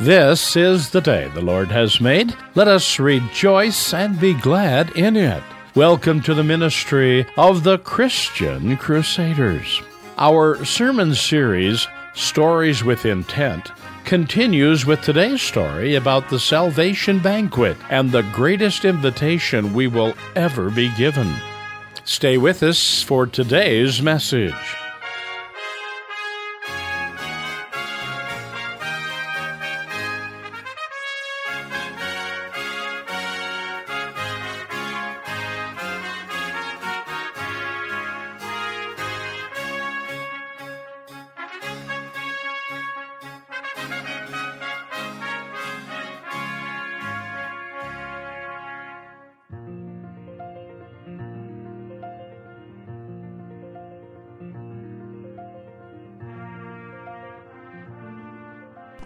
This is the day the Lord has made. Let us rejoice and be glad in it. Welcome to the ministry of the Christian Crusaders. Our sermon series, Stories with Intent, continues with today's story about the salvation banquet and the greatest invitation we will ever be given. Stay with us for today's message.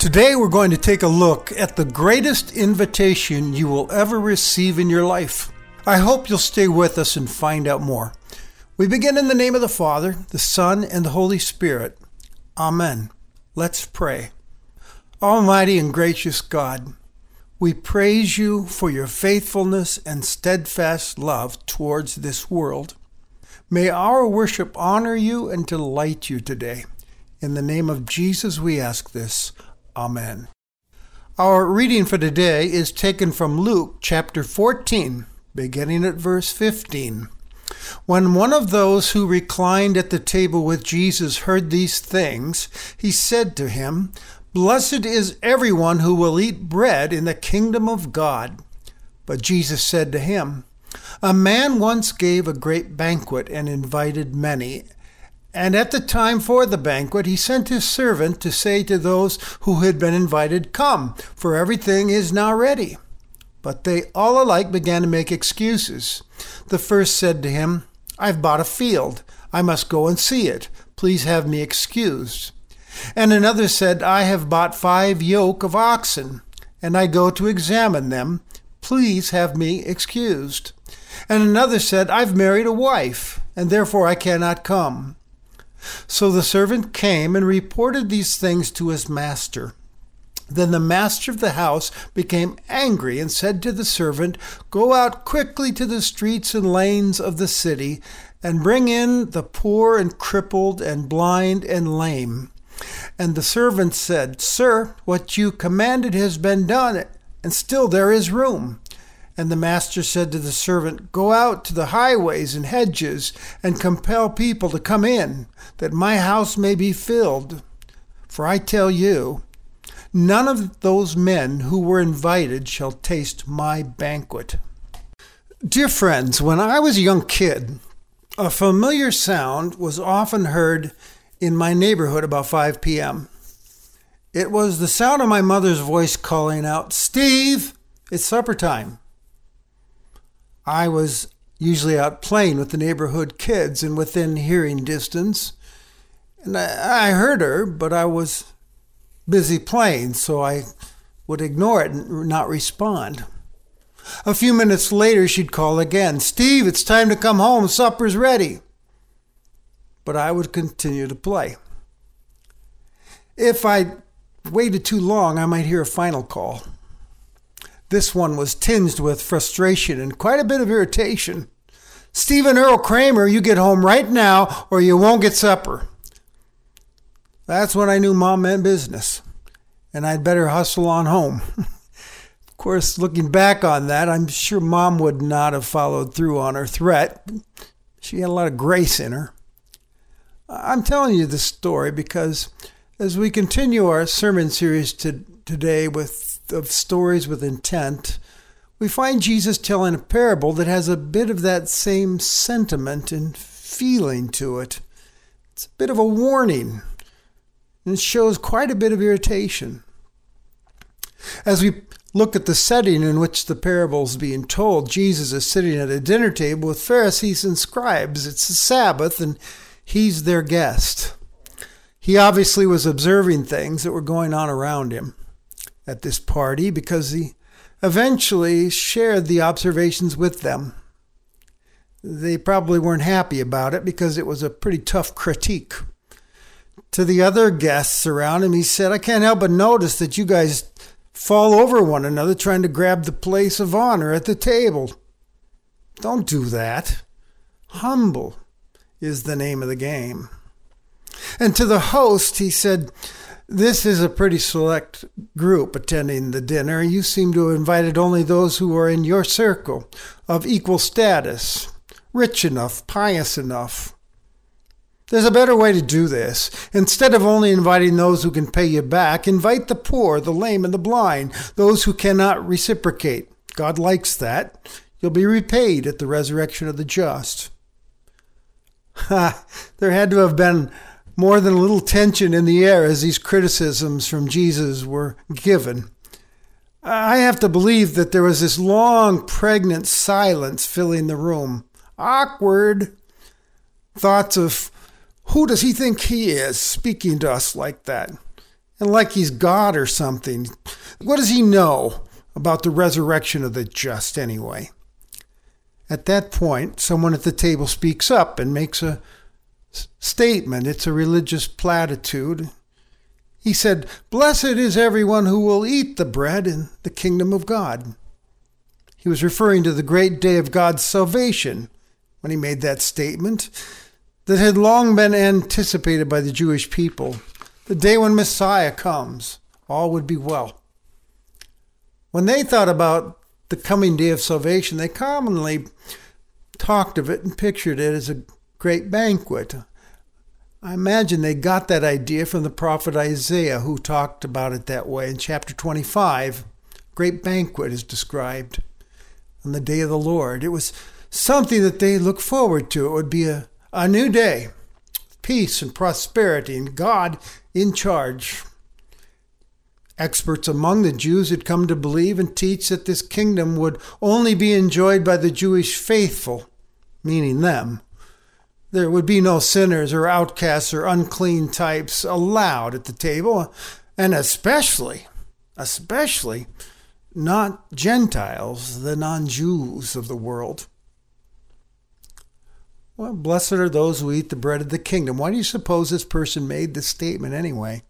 Today, we're going to take a look at the greatest invitation you will ever receive in your life. I hope you'll stay with us and find out more. We begin in the name of the Father, the Son, and the Holy Spirit. Amen. Let's pray. Almighty and gracious God, we praise you for your faithfulness and steadfast love towards this world. May our worship honor you and delight you today. In the name of Jesus, we ask this. Amen. Our reading for today is taken from Luke chapter 14, beginning at verse 15. When one of those who reclined at the table with Jesus heard these things, he said to him, Blessed is everyone who will eat bread in the kingdom of God. But Jesus said to him, A man once gave a great banquet and invited many. And at the time for the banquet, he sent his servant to say to those who had been invited, Come, for everything is now ready. But they all alike began to make excuses. The first said to him, I've bought a field. I must go and see it. Please have me excused. And another said, I have bought five yoke of oxen, and I go to examine them. Please have me excused. And another said, I've married a wife, and therefore I cannot come. So the servant came and reported these things to his master. Then the master of the house became angry and said to the servant, Go out quickly to the streets and lanes of the city, and bring in the poor and crippled and blind and lame. And the servant said, Sir, what you commanded has been done, and still there is room. And the master said to the servant, Go out to the highways and hedges and compel people to come in, that my house may be filled. For I tell you, none of those men who were invited shall taste my banquet. Dear friends, when I was a young kid, a familiar sound was often heard in my neighborhood about 5 p.m. It was the sound of my mother's voice calling out, Steve, it's supper time. I was usually out playing with the neighborhood kids and within hearing distance. And I, I heard her, but I was busy playing, so I would ignore it and not respond. A few minutes later, she'd call again Steve, it's time to come home. Supper's ready. But I would continue to play. If I waited too long, I might hear a final call. This one was tinged with frustration and quite a bit of irritation. Steven Earl Kramer, you get home right now or you won't get supper. That's when I knew mom meant business, and I'd better hustle on home. of course, looking back on that, I'm sure mom would not have followed through on her threat. She had a lot of grace in her. I'm telling you this story because as we continue our sermon series to, today with of stories with intent, we find Jesus telling a parable that has a bit of that same sentiment and feeling to it. It's a bit of a warning and it shows quite a bit of irritation. As we look at the setting in which the parable is being told, Jesus is sitting at a dinner table with Pharisees and scribes. It's the Sabbath and he's their guest. He obviously was observing things that were going on around him at this party because he eventually shared the observations with them. They probably weren't happy about it because it was a pretty tough critique. To the other guests around him, he said, I can't help but notice that you guys fall over one another trying to grab the place of honor at the table. Don't do that. Humble is the name of the game. And to the host, he said, This is a pretty select group attending the dinner. You seem to have invited only those who are in your circle of equal status, rich enough, pious enough. There's a better way to do this. Instead of only inviting those who can pay you back, invite the poor, the lame, and the blind, those who cannot reciprocate. God likes that. You'll be repaid at the resurrection of the just. Ha! there had to have been more than a little tension in the air as these criticisms from Jesus were given. I have to believe that there was this long, pregnant silence filling the room. Awkward. Thoughts of who does he think he is speaking to us like that? And like he's God or something. What does he know about the resurrection of the just anyway? At that point, someone at the table speaks up and makes a statement. It's a religious platitude. He said, Blessed is everyone who will eat the bread in the kingdom of God. He was referring to the great day of God's salvation when he made that statement that had long been anticipated by the Jewish people. The day when Messiah comes, all would be well. When they thought about the coming day of salvation, they commonly talked of it and pictured it as a great banquet. I imagine they got that idea from the prophet Isaiah, who talked about it that way. In chapter 25, great banquet is described on the day of the Lord. It was something that they looked forward to. It would be a, a new day, peace and prosperity, and God in charge. Experts among the Jews had come to believe and teach that this kingdom would only be enjoyed by the Jewish faithful, meaning them. There would be no sinners or outcasts or unclean types allowed at the table, and especially, especially not Gentiles, the non Jews of the world. Well, blessed are those who eat the bread of the kingdom. Why do you suppose this person made this statement anyway?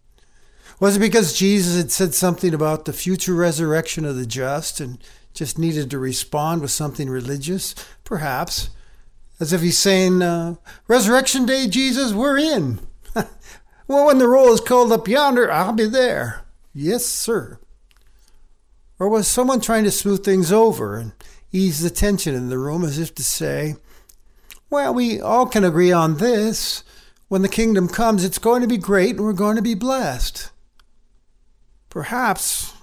Was it because Jesus had said something about the future resurrection of the just and just needed to respond with something religious? Perhaps as if he's saying, uh, Resurrection Day, Jesus, we're in. well, when the roll is called up yonder, I'll be there. Yes, sir. Or was someone trying to smooth things over and ease the tension in the room as if to say, Well, we all can agree on this. When the kingdom comes, it's going to be great and we're going to be blessed. Perhaps,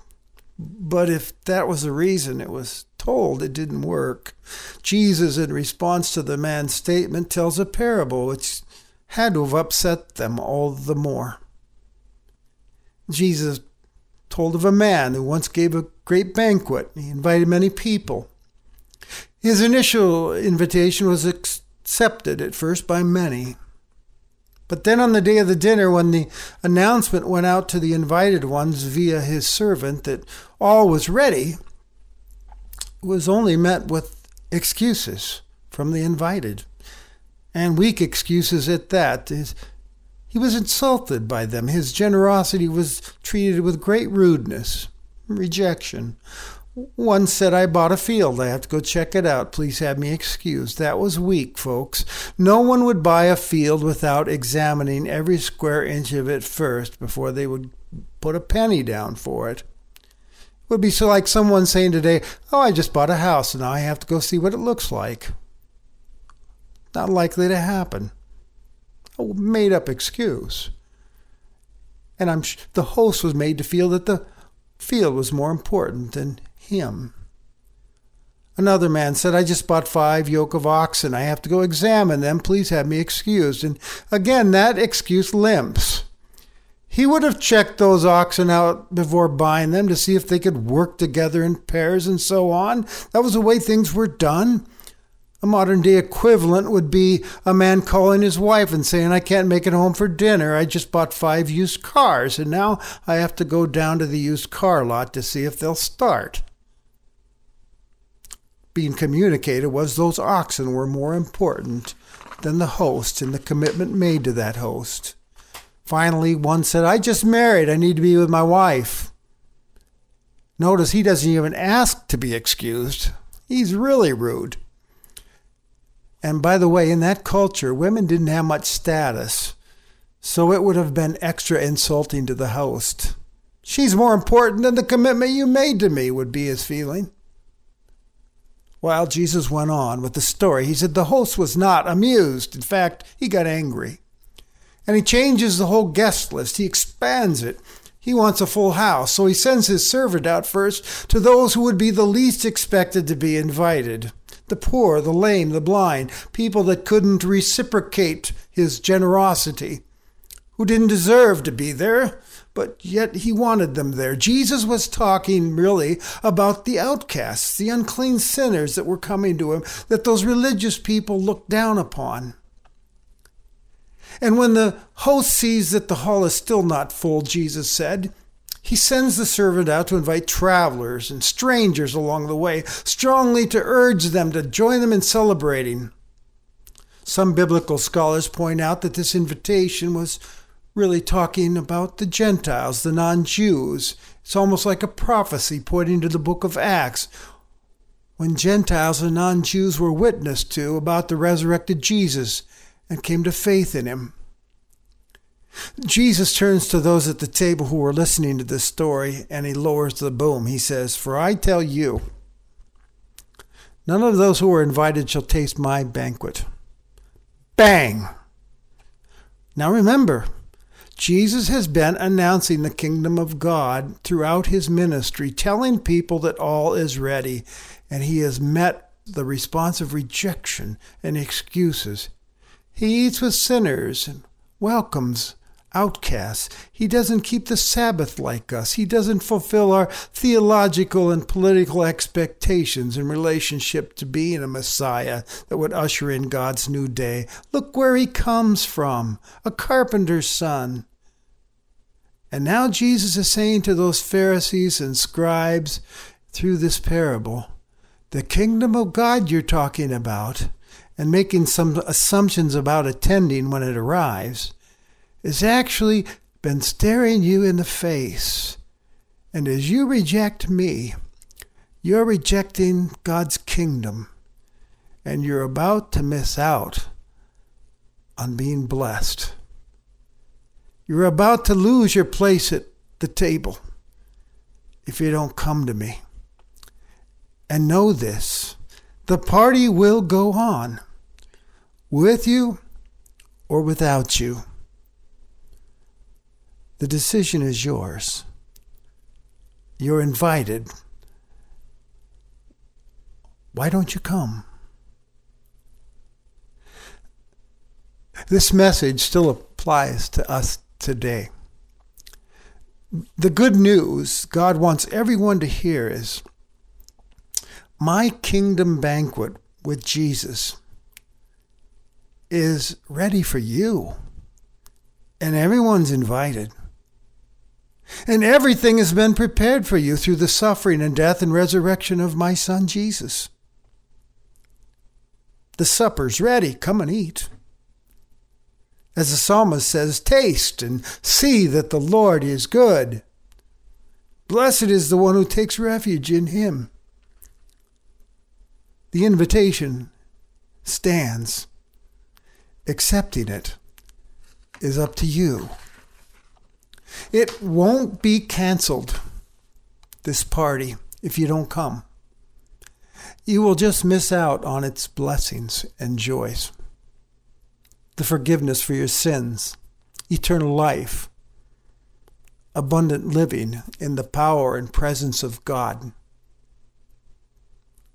but if that was the reason, it was told it didn't work. Jesus, in response to the man's statement, tells a parable which had to have upset them all the more. Jesus told of a man who once gave a great banquet. He invited many people. His initial invitation was accepted at first by many. But then on the day of the dinner, when the announcement went out to the invited ones via his servant that all was ready, was only met with excuses from the invited, and weak excuses at that. He was insulted by them. His generosity was treated with great rudeness, rejection. One said, I bought a field. I have to go check it out. Please have me excused. That was weak, folks. No one would buy a field without examining every square inch of it first before they would put a penny down for it would be so like someone saying today, Oh, I just bought a house and now I have to go see what it looks like. Not likely to happen. A made up excuse. And I'm the host was made to feel that the field was more important than him. Another man said, I just bought five yoke of oxen. I have to go examine them. Please have me excused. And again, that excuse limps. He would have checked those oxen out before buying them to see if they could work together in pairs and so on. That was the way things were done. A modern day equivalent would be a man calling his wife and saying, I can't make it home for dinner. I just bought five used cars, and now I have to go down to the used car lot to see if they'll start. Being communicated was those oxen were more important than the host and the commitment made to that host. Finally, one said, I just married. I need to be with my wife. Notice he doesn't even ask to be excused. He's really rude. And by the way, in that culture, women didn't have much status, so it would have been extra insulting to the host. She's more important than the commitment you made to me, would be his feeling. While Jesus went on with the story, he said the host was not amused. In fact, he got angry. And he changes the whole guest list, he expands it. He wants a full house, so he sends his servant out first to those who would be the least expected to be invited the poor, the lame, the blind, people that couldn't reciprocate his generosity, who didn't deserve to be there, but yet he wanted them there. Jesus was talking really about the outcasts, the unclean sinners that were coming to him, that those religious people looked down upon. And when the host sees that the hall is still not full, Jesus said, he sends the servant out to invite travelers and strangers along the way, strongly to urge them to join them in celebrating. Some biblical scholars point out that this invitation was really talking about the Gentiles, the non Jews. It's almost like a prophecy pointing to the book of Acts, when Gentiles and non Jews were witnessed to about the resurrected Jesus and came to faith in him. Jesus turns to those at the table who were listening to this story and he lowers the boom. He says, For I tell you, none of those who are invited shall taste my banquet. Bang! Now remember, Jesus has been announcing the kingdom of God throughout his ministry, telling people that all is ready, and he has met the response of rejection and excuses. He eats with sinners and welcomes outcasts. He doesn't keep the Sabbath like us. He doesn't fulfill our theological and political expectations in relationship to being a Messiah that would usher in God's new day. Look where he comes from a carpenter's son. And now Jesus is saying to those Pharisees and scribes through this parable, the kingdom of God you're talking about and making some assumptions about attending when it arrives, has actually been staring you in the face. And as you reject me, you're rejecting God's kingdom, and you're about to miss out on being blessed. You're about to lose your place at the table if you don't come to me. And know this the party will go on with you or without you. The decision is yours. You're invited. Why don't you come? This message still applies to us today. The good news God wants everyone to hear is my kingdom banquet with Jesus is ready for you. And everyone's invited. And everything has been prepared for you through the suffering and death and resurrection of my son Jesus. The supper's ready. Come and eat. As the psalmist says, taste and see that the Lord is good. Blessed is the one who takes refuge in him. The invitation stands. Accepting it is up to you. It won't be canceled, this party, if you don't come. You will just miss out on its blessings and joys the forgiveness for your sins, eternal life, abundant living in the power and presence of God,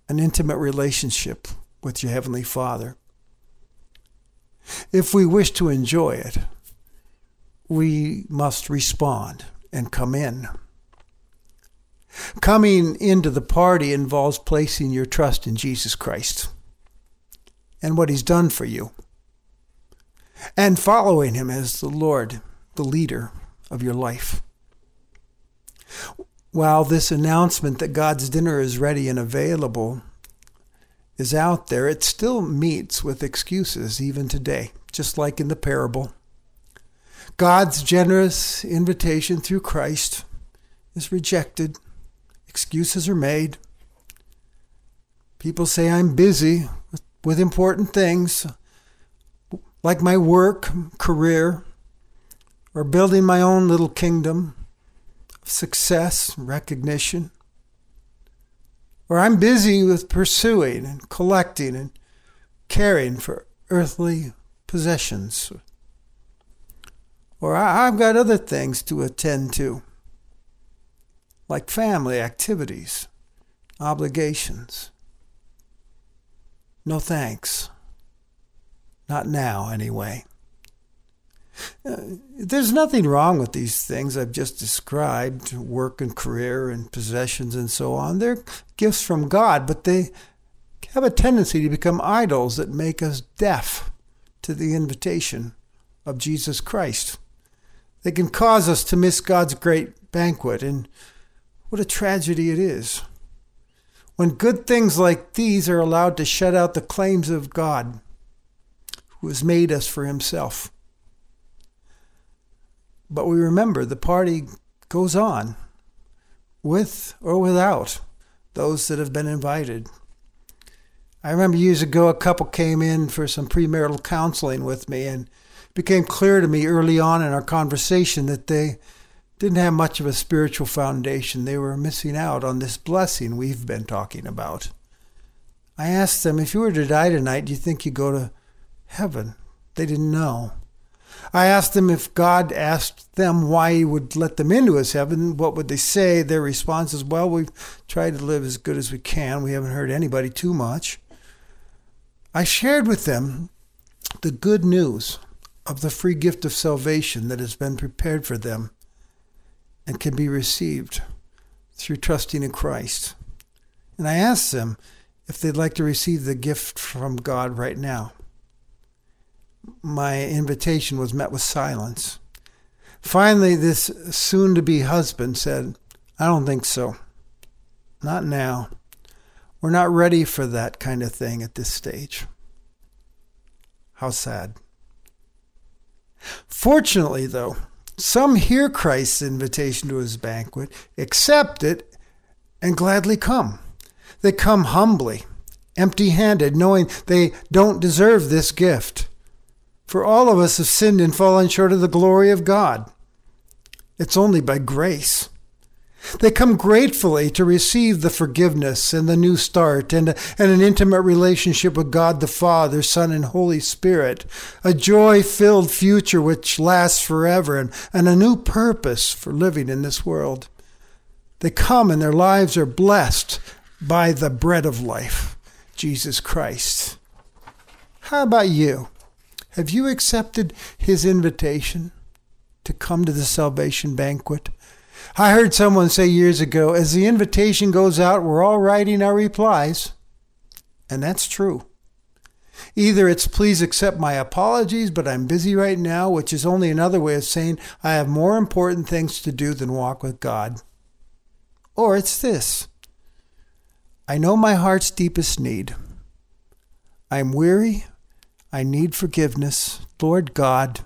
an intimate relationship with your Heavenly Father. If we wish to enjoy it, we must respond and come in. Coming into the party involves placing your trust in Jesus Christ and what He's done for you, and following Him as the Lord, the leader of your life. While this announcement that God's dinner is ready and available is out there, it still meets with excuses even today, just like in the parable. God's generous invitation through Christ is rejected, Excuses are made. People say I'm busy with, important things like my work, career, or building my own little kingdom of success, recognition. Or I'm busy with pursuing and collecting and caring for earthly possessions. Or I've got other things to attend to, like family activities, obligations. No thanks. Not now, anyway. Uh, there's nothing wrong with these things I've just described work and career and possessions and so on. They're gifts from God, but they have a tendency to become idols that make us deaf to the invitation of Jesus Christ. They can cause us to miss God's great banquet, and what a tragedy it is when good things like these are allowed to shut out the claims of God, who has made us for himself. But we remember the party goes on, with or without those that have been invited. I remember years ago, a couple came in for some premarital counseling with me, and it became clear to me early on in our conversation that they didn't have much of a spiritual foundation. They were missing out on this blessing we've been talking about. I asked them, if you were to die tonight, do you think you'd go to heaven? They didn't know. I asked them if God asked them why he would let them into his heaven, what would they say? Their response is, well, we've tried to live as good as we can. We haven't hurt anybody too much. I shared with them the good news of the free gift of salvation that has been prepared for them and can be received through trusting in Christ. And I asked them if they'd like to receive the gift from God right now. My invitation was met with silence. Finally, this soon to be husband said, I don't think so. Not now. We're not ready for that kind of thing at this stage. How sad. Fortunately, though, some hear Christ's invitation to his banquet, accept it, and gladly come. They come humbly, empty handed, knowing they don't deserve this gift. For all of us have sinned and fallen short of the glory of God. It's only by grace. They come gratefully to receive the forgiveness and the new start and, and an intimate relationship with God the Father, Son, and Holy Spirit, a joy filled future which lasts forever, and, and a new purpose for living in this world. They come and their lives are blessed by the bread of life, Jesus Christ. How about you? Have you accepted his invitation to come to the salvation banquet? I heard someone say years ago as the invitation goes out, we're all writing our replies. And that's true. Either it's please accept my apologies, but I'm busy right now, which is only another way of saying I have more important things to do than walk with God. Or it's this I know my heart's deepest need. I'm weary. I need forgiveness. Lord God,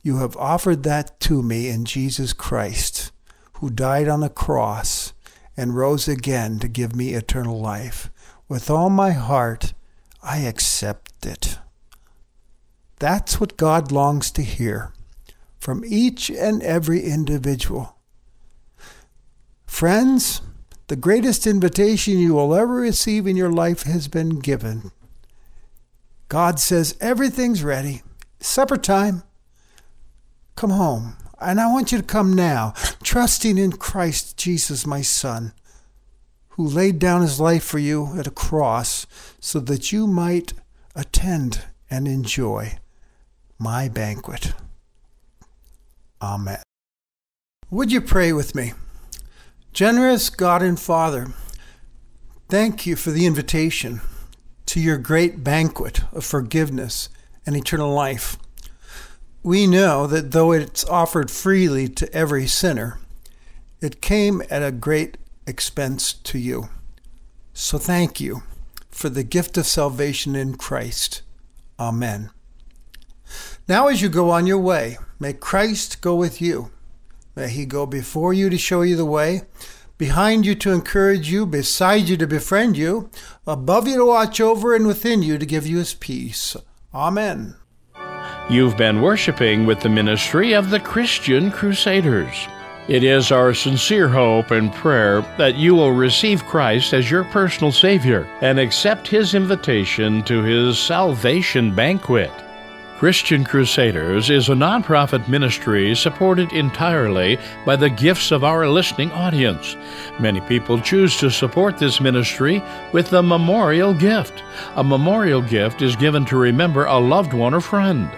you have offered that to me in Jesus Christ who died on the cross and rose again to give me eternal life. With all my heart, I accept it. That's what God longs to hear from each and every individual. Friends, the greatest invitation you will ever receive in your life has been given. God says, Everything's ready. Supper time. Come home. And I want you to come now, trusting in Christ Jesus, my Son, who laid down his life for you at a cross so that you might attend and enjoy my banquet. Amen. Would you pray with me? Generous God and Father, thank you for the invitation to your great banquet of forgiveness and eternal life we know that though it's offered freely to every sinner, it came at a great expense to you. So thank you for the gift of salvation in Christ. Amen. Now, as you go on your way, may Christ go with you. May he go before you to show you the way, behind you to encourage you, beside you to befriend you, above you to watch over, and within you to give you his peace. Amen. You've been worshiping with the ministry of the Christian Crusaders. It is our sincere hope and prayer that you will receive Christ as your personal Savior and accept His invitation to His salvation banquet. Christian Crusaders is a nonprofit ministry supported entirely by the gifts of our listening audience. Many people choose to support this ministry with the memorial gift. A memorial gift is given to remember a loved one or friend.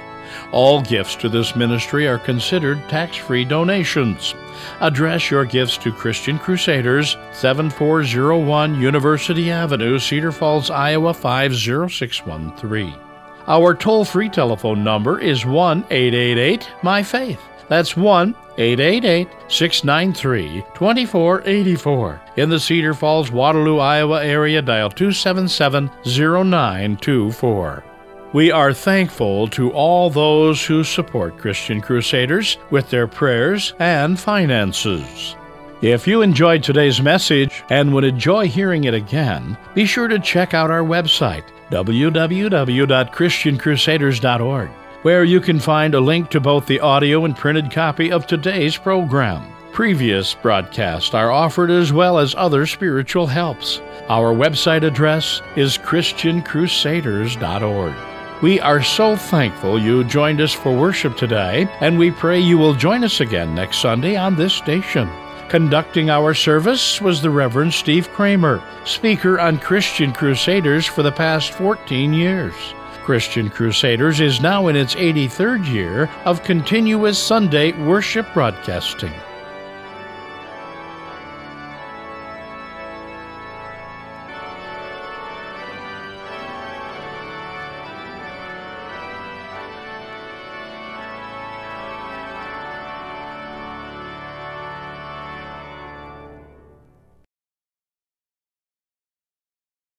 All gifts to this ministry are considered tax free donations. Address your gifts to Christian Crusaders, 7401 University Avenue, Cedar Falls, Iowa 50613. Our toll free telephone number is 1 888 My Faith. That's 1 888 693 2484. In the Cedar Falls, Waterloo, Iowa area, dial 277 0924. We are thankful to all those who support Christian Crusaders with their prayers and finances. If you enjoyed today's message and would enjoy hearing it again, be sure to check out our website, www.christiancrusaders.org, where you can find a link to both the audio and printed copy of today's program. Previous broadcasts are offered as well as other spiritual helps. Our website address is christiancrusaders.org. We are so thankful you joined us for worship today, and we pray you will join us again next Sunday on this station. Conducting our service was the Reverend Steve Kramer, speaker on Christian Crusaders for the past 14 years. Christian Crusaders is now in its 83rd year of continuous Sunday worship broadcasting.